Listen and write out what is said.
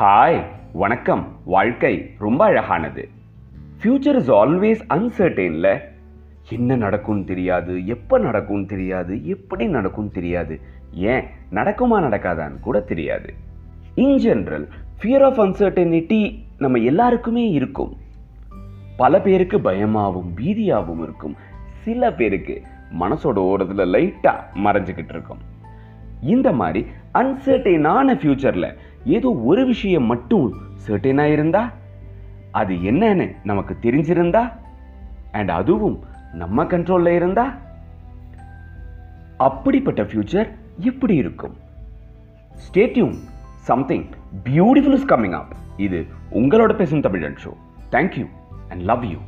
Hi வணக்கம். வாழ்க்கை ரொம்ப அழகானது. ஃபியூச்சர் இஸ் ஆல்வேஸ் அன்சர்டெயின்ல என்ன நடக்கும்னு தெரியாது எப்போ நடக்கும்னு தெரியாது எப்படி நடக்கும்னு தெரியாது. ஏன் நடக்குமா நடக்காதான்னு கூட தெரியாது. In general fear of uncertainty நம்ம எல்லாருக்குமே இருக்கும். பல பேருக்கு பயமாகவும் பீதியாகவும் இருக்கும். சில பேருக்கு மனசோட ஓரத்தில் லைட்டாக மறைஞ்சுக்கிட்டு இருக்கும். இந்த மாதிரி அன்சர்டைனான ஃபியூச்சரில் ஏதோ ஒரு விஷயம் மட்டும் சர்டைனாக இருந்தா? அது என்னன்னு நமக்கு தெரிஞ்சிருந்தா? அண்ட் அதுவும் நம்ம கண்ட்ரோலில் இருந்தா? அப்படிப்பட்ட ஃபியூச்சர் எப்படி இருக்கும்? Stay tuned something beautiful is coming up இது உங்களோட Pesum Tamizhan show thank you and love you